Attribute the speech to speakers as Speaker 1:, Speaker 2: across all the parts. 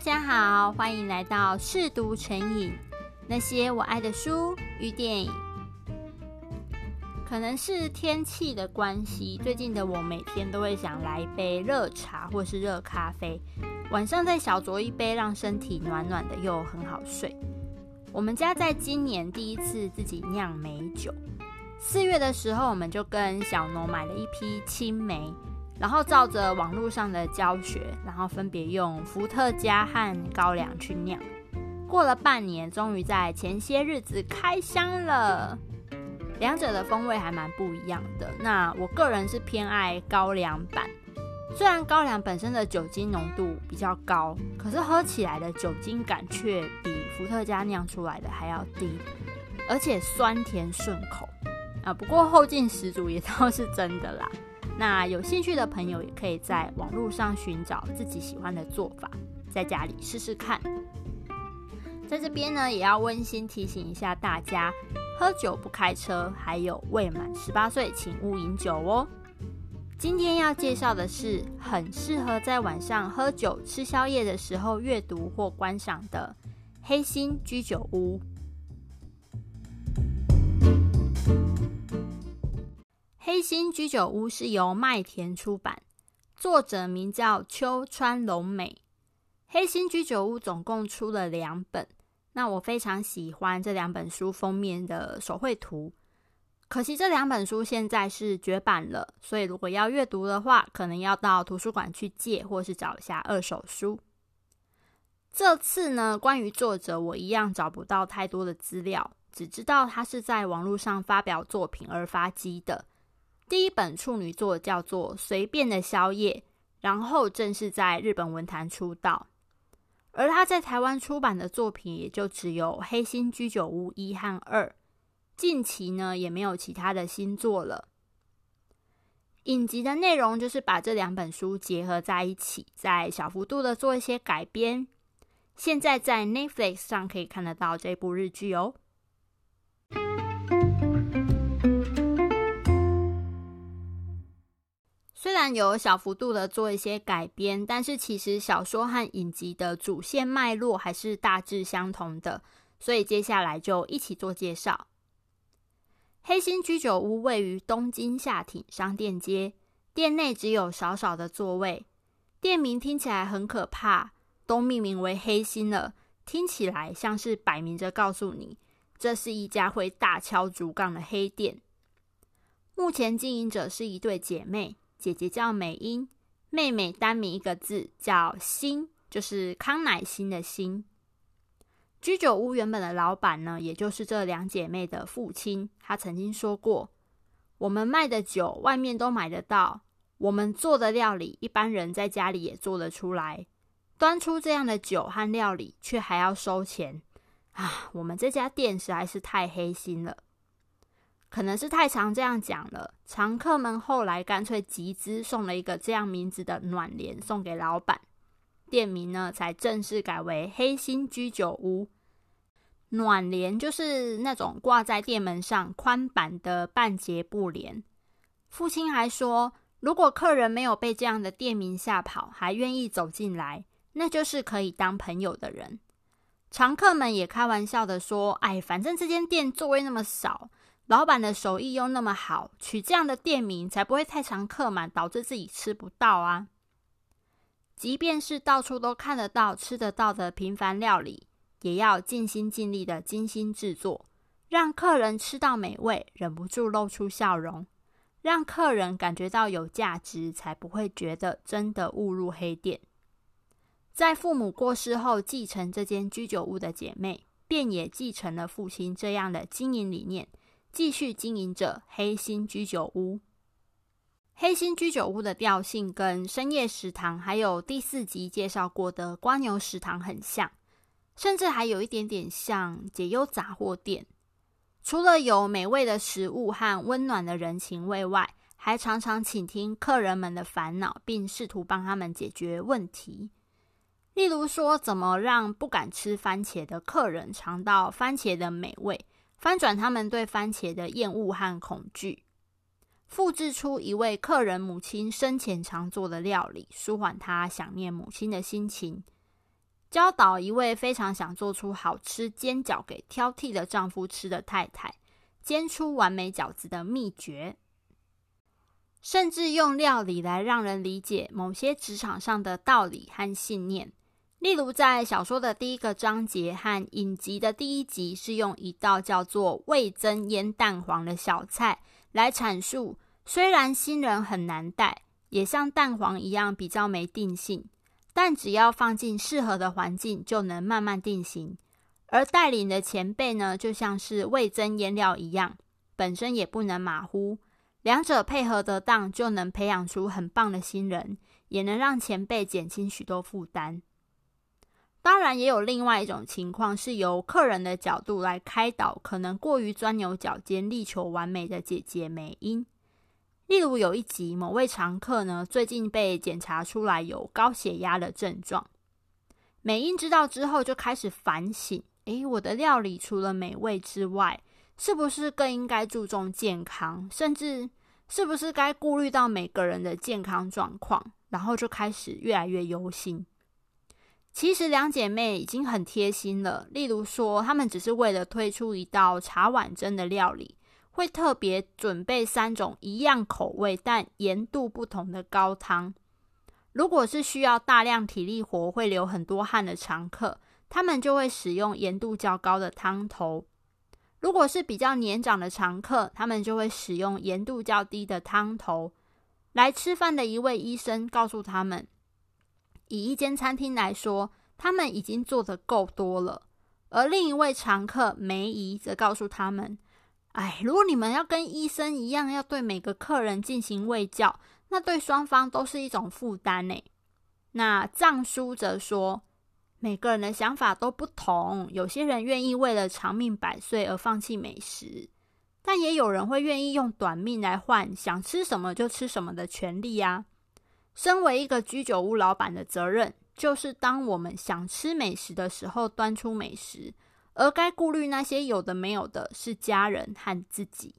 Speaker 1: 大家好，欢迎来到试读成瘾，那些我爱的书与电影。可能是天气的关系，最近的我每天都会想来一杯热茶或是热咖啡，晚上再小酌一杯，让身体暖暖的又很好睡。我们家在今年第一次自己酿梅酒，四月的时候我们就跟小农买了一批青梅。然后照着网络上的教学，然后分别用伏特加和高粱去酿。过了半年，终于在前些日子开箱了。两者的风味还蛮不一样的。那我个人是偏爱高粱版，虽然高粱本身的酒精浓度比较高，可是喝起来的酒精感却比伏特加酿出来的还要低，而且酸甜顺口啊。不过后劲十足也都是真的啦。那有兴趣的朋友也可以在网络上寻找自己喜欢的做法，在家里试试看。在这边呢，也要温馨提醒一下大家：喝酒不开车，还有未满十八岁请勿饮酒哦。今天要介绍的是很适合在晚上喝酒、吃宵夜的时候阅读或观赏的《黑心居酒屋》。黑心居酒屋是由麦田出版，作者名叫秋川龙美。黑心居酒屋总共出了两本，那我非常喜欢这两本书封面的手绘图。可惜这两本书现在是绝版了，所以如果要阅读的话，可能要到图书馆去借，或是找一下二手书。这次呢，关于作者，我一样找不到太多的资料，只知道他是在网络上发表作品而发迹的。第一本处女作叫做《随便的宵夜》，然后正式在日本文坛出道。而他在台湾出版的作品也就只有《黑心居酒屋》一和二，近期呢也没有其他的新作了。影集的内容就是把这两本书结合在一起，再小幅度的做一些改编。现在在 Netflix 上可以看得到这部日剧哦。虽然有小幅度的做一些改编，但是其实小说和影集的主线脉络还是大致相同的，所以接下来就一起做介绍。黑心居酒屋位于东京下町商店街，店内只有少少的座位，店名听起来很可怕，都命名为黑心了，听起来像是摆明着告诉你，这是一家会大敲竹杠的黑店。目前经营者是一对姐妹。姐姐叫美英，妹妹单名一个字叫心，就是康乃馨的心。居酒屋原本的老板呢，也就是这两姐妹的父亲，他曾经说过：“我们卖的酒外面都买得到，我们做的料理一般人在家里也做得出来，端出这样的酒和料理却还要收钱啊！我们这家店实在是太黑心了。”可能是太常这样讲了，常客们后来干脆集资送了一个这样名字的暖帘送给老板，店名呢才正式改为黑心居酒屋。暖帘就是那种挂在店门上宽板的半截布帘。父亲还说，如果客人没有被这样的店名吓跑，还愿意走进来，那就是可以当朋友的人。常客们也开玩笑的说：“哎，反正这间店座位那么少。”老板的手艺又那么好，取这样的店名才不会太常客满，导致自己吃不到啊。即便是到处都看得到、吃得到的平凡料理，也要尽心尽力的精心制作，让客人吃到美味，忍不住露出笑容，让客人感觉到有价值，才不会觉得真的误入黑店。在父母过世后，继承这间居酒屋的姐妹，便也继承了父亲这样的经营理念。继续经营着黑心居酒屋。黑心居酒屋的调性跟深夜食堂，还有第四集介绍过的瓜牛食堂很像，甚至还有一点点像解忧杂货店。除了有美味的食物和温暖的人情味外，还常常倾听客人们的烦恼，并试图帮他们解决问题。例如说，怎么让不敢吃番茄的客人尝到番茄的美味。翻转他们对番茄的厌恶和恐惧，复制出一位客人母亲生前常做的料理，舒缓她想念母亲的心情。教导一位非常想做出好吃煎饺给挑剔的丈夫吃的太太，煎出完美饺子的秘诀。甚至用料理来让人理解某些职场上的道理和信念。例如，在小说的第一个章节和影集的第一集，是用一道叫做味增腌蛋黄的小菜来阐述：虽然新人很难带，也像蛋黄一样比较没定性，但只要放进适合的环境，就能慢慢定型。而带领的前辈呢，就像是味增腌料一样，本身也不能马虎。两者配合得当，就能培养出很棒的新人，也能让前辈减轻许多负担。当然，也有另外一种情况，是由客人的角度来开导可能过于钻牛角尖、力求完美的姐姐美英。例如，有一集，某位常客呢，最近被检查出来有高血压的症状。美英知道之后，就开始反省：诶，我的料理除了美味之外，是不是更应该注重健康？甚至是不是该顾虑到每个人的健康状况？然后就开始越来越忧心。其实两姐妹已经很贴心了。例如说，她们只是为了推出一道茶碗蒸的料理，会特别准备三种一样口味但盐度不同的高汤。如果是需要大量体力活、会流很多汗的常客，她们就会使用盐度较高的汤头。如果是比较年长的常客，他们就会使用盐度较低的汤头。来吃饭的一位医生告诉他们，以一间餐厅来说，他们已经做得够多了。而另一位常客梅姨则告诉他们：“哎，如果你们要跟医生一样，要对每个客人进行喂教，那对双方都是一种负担呢。”那藏书则说。每个人的想法都不同，有些人愿意为了长命百岁而放弃美食，但也有人会愿意用短命来换想吃什么就吃什么的权利啊。身为一个居酒屋老板的责任，就是当我们想吃美食的时候端出美食，而该顾虑那些有的没有的是家人和自己。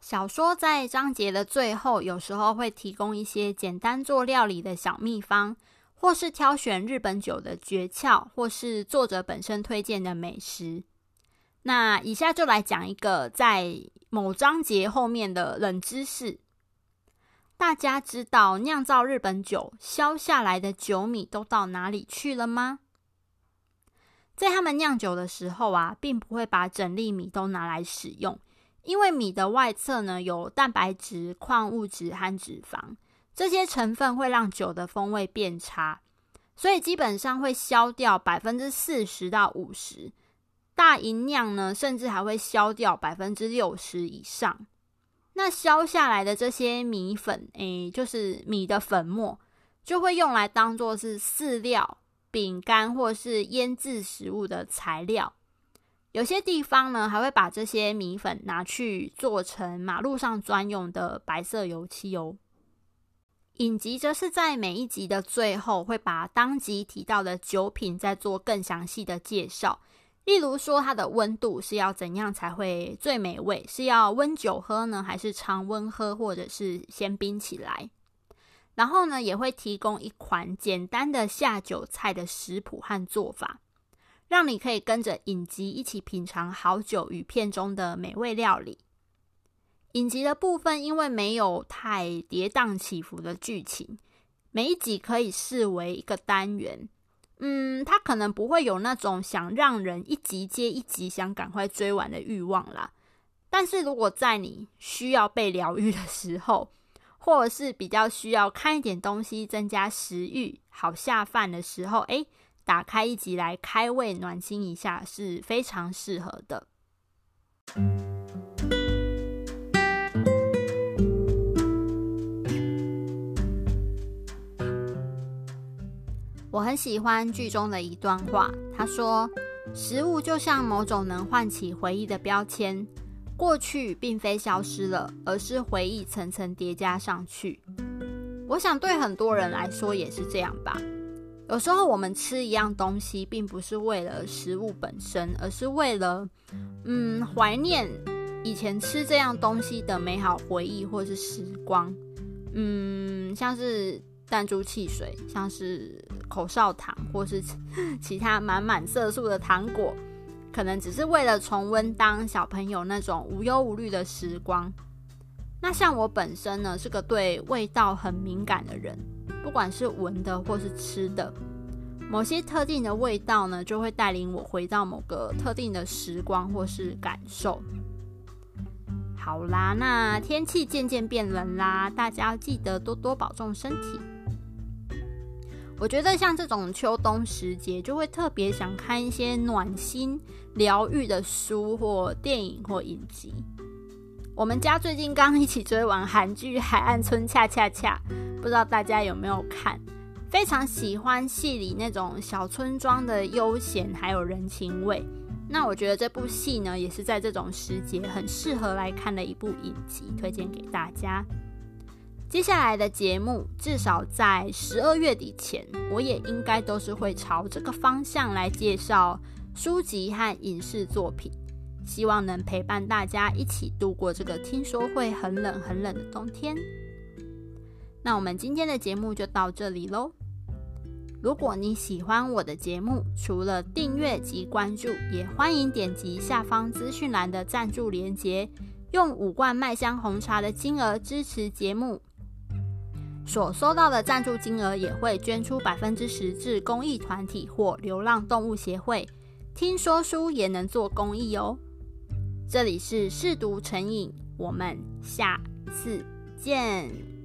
Speaker 1: 小说在章节的最后，有时候会提供一些简单做料理的小秘方，或是挑选日本酒的诀窍，或是作者本身推荐的美食。那以下就来讲一个在某章节后面的冷知识：大家知道酿造日本酒削下来的酒米都到哪里去了吗？在他们酿酒的时候啊，并不会把整粒米都拿来使用。因为米的外侧呢，有蛋白质、矿物质和脂肪，这些成分会让酒的风味变差，所以基本上会消掉百分之四十到五十。大吟酿呢，甚至还会消掉百分之六十以上。那削下来的这些米粉，诶，就是米的粉末，就会用来当做是饲料、饼干或是腌制食物的材料。有些地方呢，还会把这些米粉拿去做成马路上专用的白色油漆哦。影集则是在每一集的最后，会把当集提到的酒品再做更详细的介绍。例如说，它的温度是要怎样才会最美味？是要温酒喝呢，还是常温喝，或者是先冰起来？然后呢，也会提供一款简单的下酒菜的食谱和做法。让你可以跟着影集一起品尝好酒与片中的美味料理。影集的部分因为没有太跌宕起伏的剧情，每一集可以视为一个单元。嗯，它可能不会有那种想让人一集接一集想赶快追完的欲望啦。但是如果在你需要被疗愈的时候，或者是比较需要看一点东西增加食欲、好下饭的时候，诶。打开一集来开胃暖心一下是非常适合的。我很喜欢剧中的一段话，他说：“食物就像某种能唤起回忆的标签，过去并非消失了，而是回忆层层叠加上去。”我想对很多人来说也是这样吧。有时候我们吃一样东西，并不是为了食物本身，而是为了，嗯，怀念以前吃这样东西的美好回忆或是时光。嗯，像是弹珠汽水，像是口哨糖，或是 其他满满色素的糖果，可能只是为了重温当小朋友那种无忧无虑的时光。那像我本身呢，是个对味道很敏感的人，不管是闻的或是吃的，某些特定的味道呢，就会带领我回到某个特定的时光或是感受。好啦，那天气渐渐变冷啦，大家要记得多多保重身体。我觉得像这种秋冬时节，就会特别想看一些暖心疗愈的书或电影或影集。我们家最近刚一起追完韩剧《海岸村恰恰恰》，不知道大家有没有看？非常喜欢戏里那种小村庄的悠闲还有人情味。那我觉得这部戏呢，也是在这种时节很适合来看的一部影集，推荐给大家。接下来的节目，至少在十二月底前，我也应该都是会朝这个方向来介绍书籍和影视作品。希望能陪伴大家一起度过这个听说会很冷很冷的冬天。那我们今天的节目就到这里喽。如果你喜欢我的节目，除了订阅及关注，也欢迎点击下方资讯栏的赞助连结，用五罐麦香红茶的金额支持节目。所收到的赞助金额也会捐出百分之十至公益团体或流浪动物协会。听说书也能做公益哦。这里是试读成瘾，我们下次见。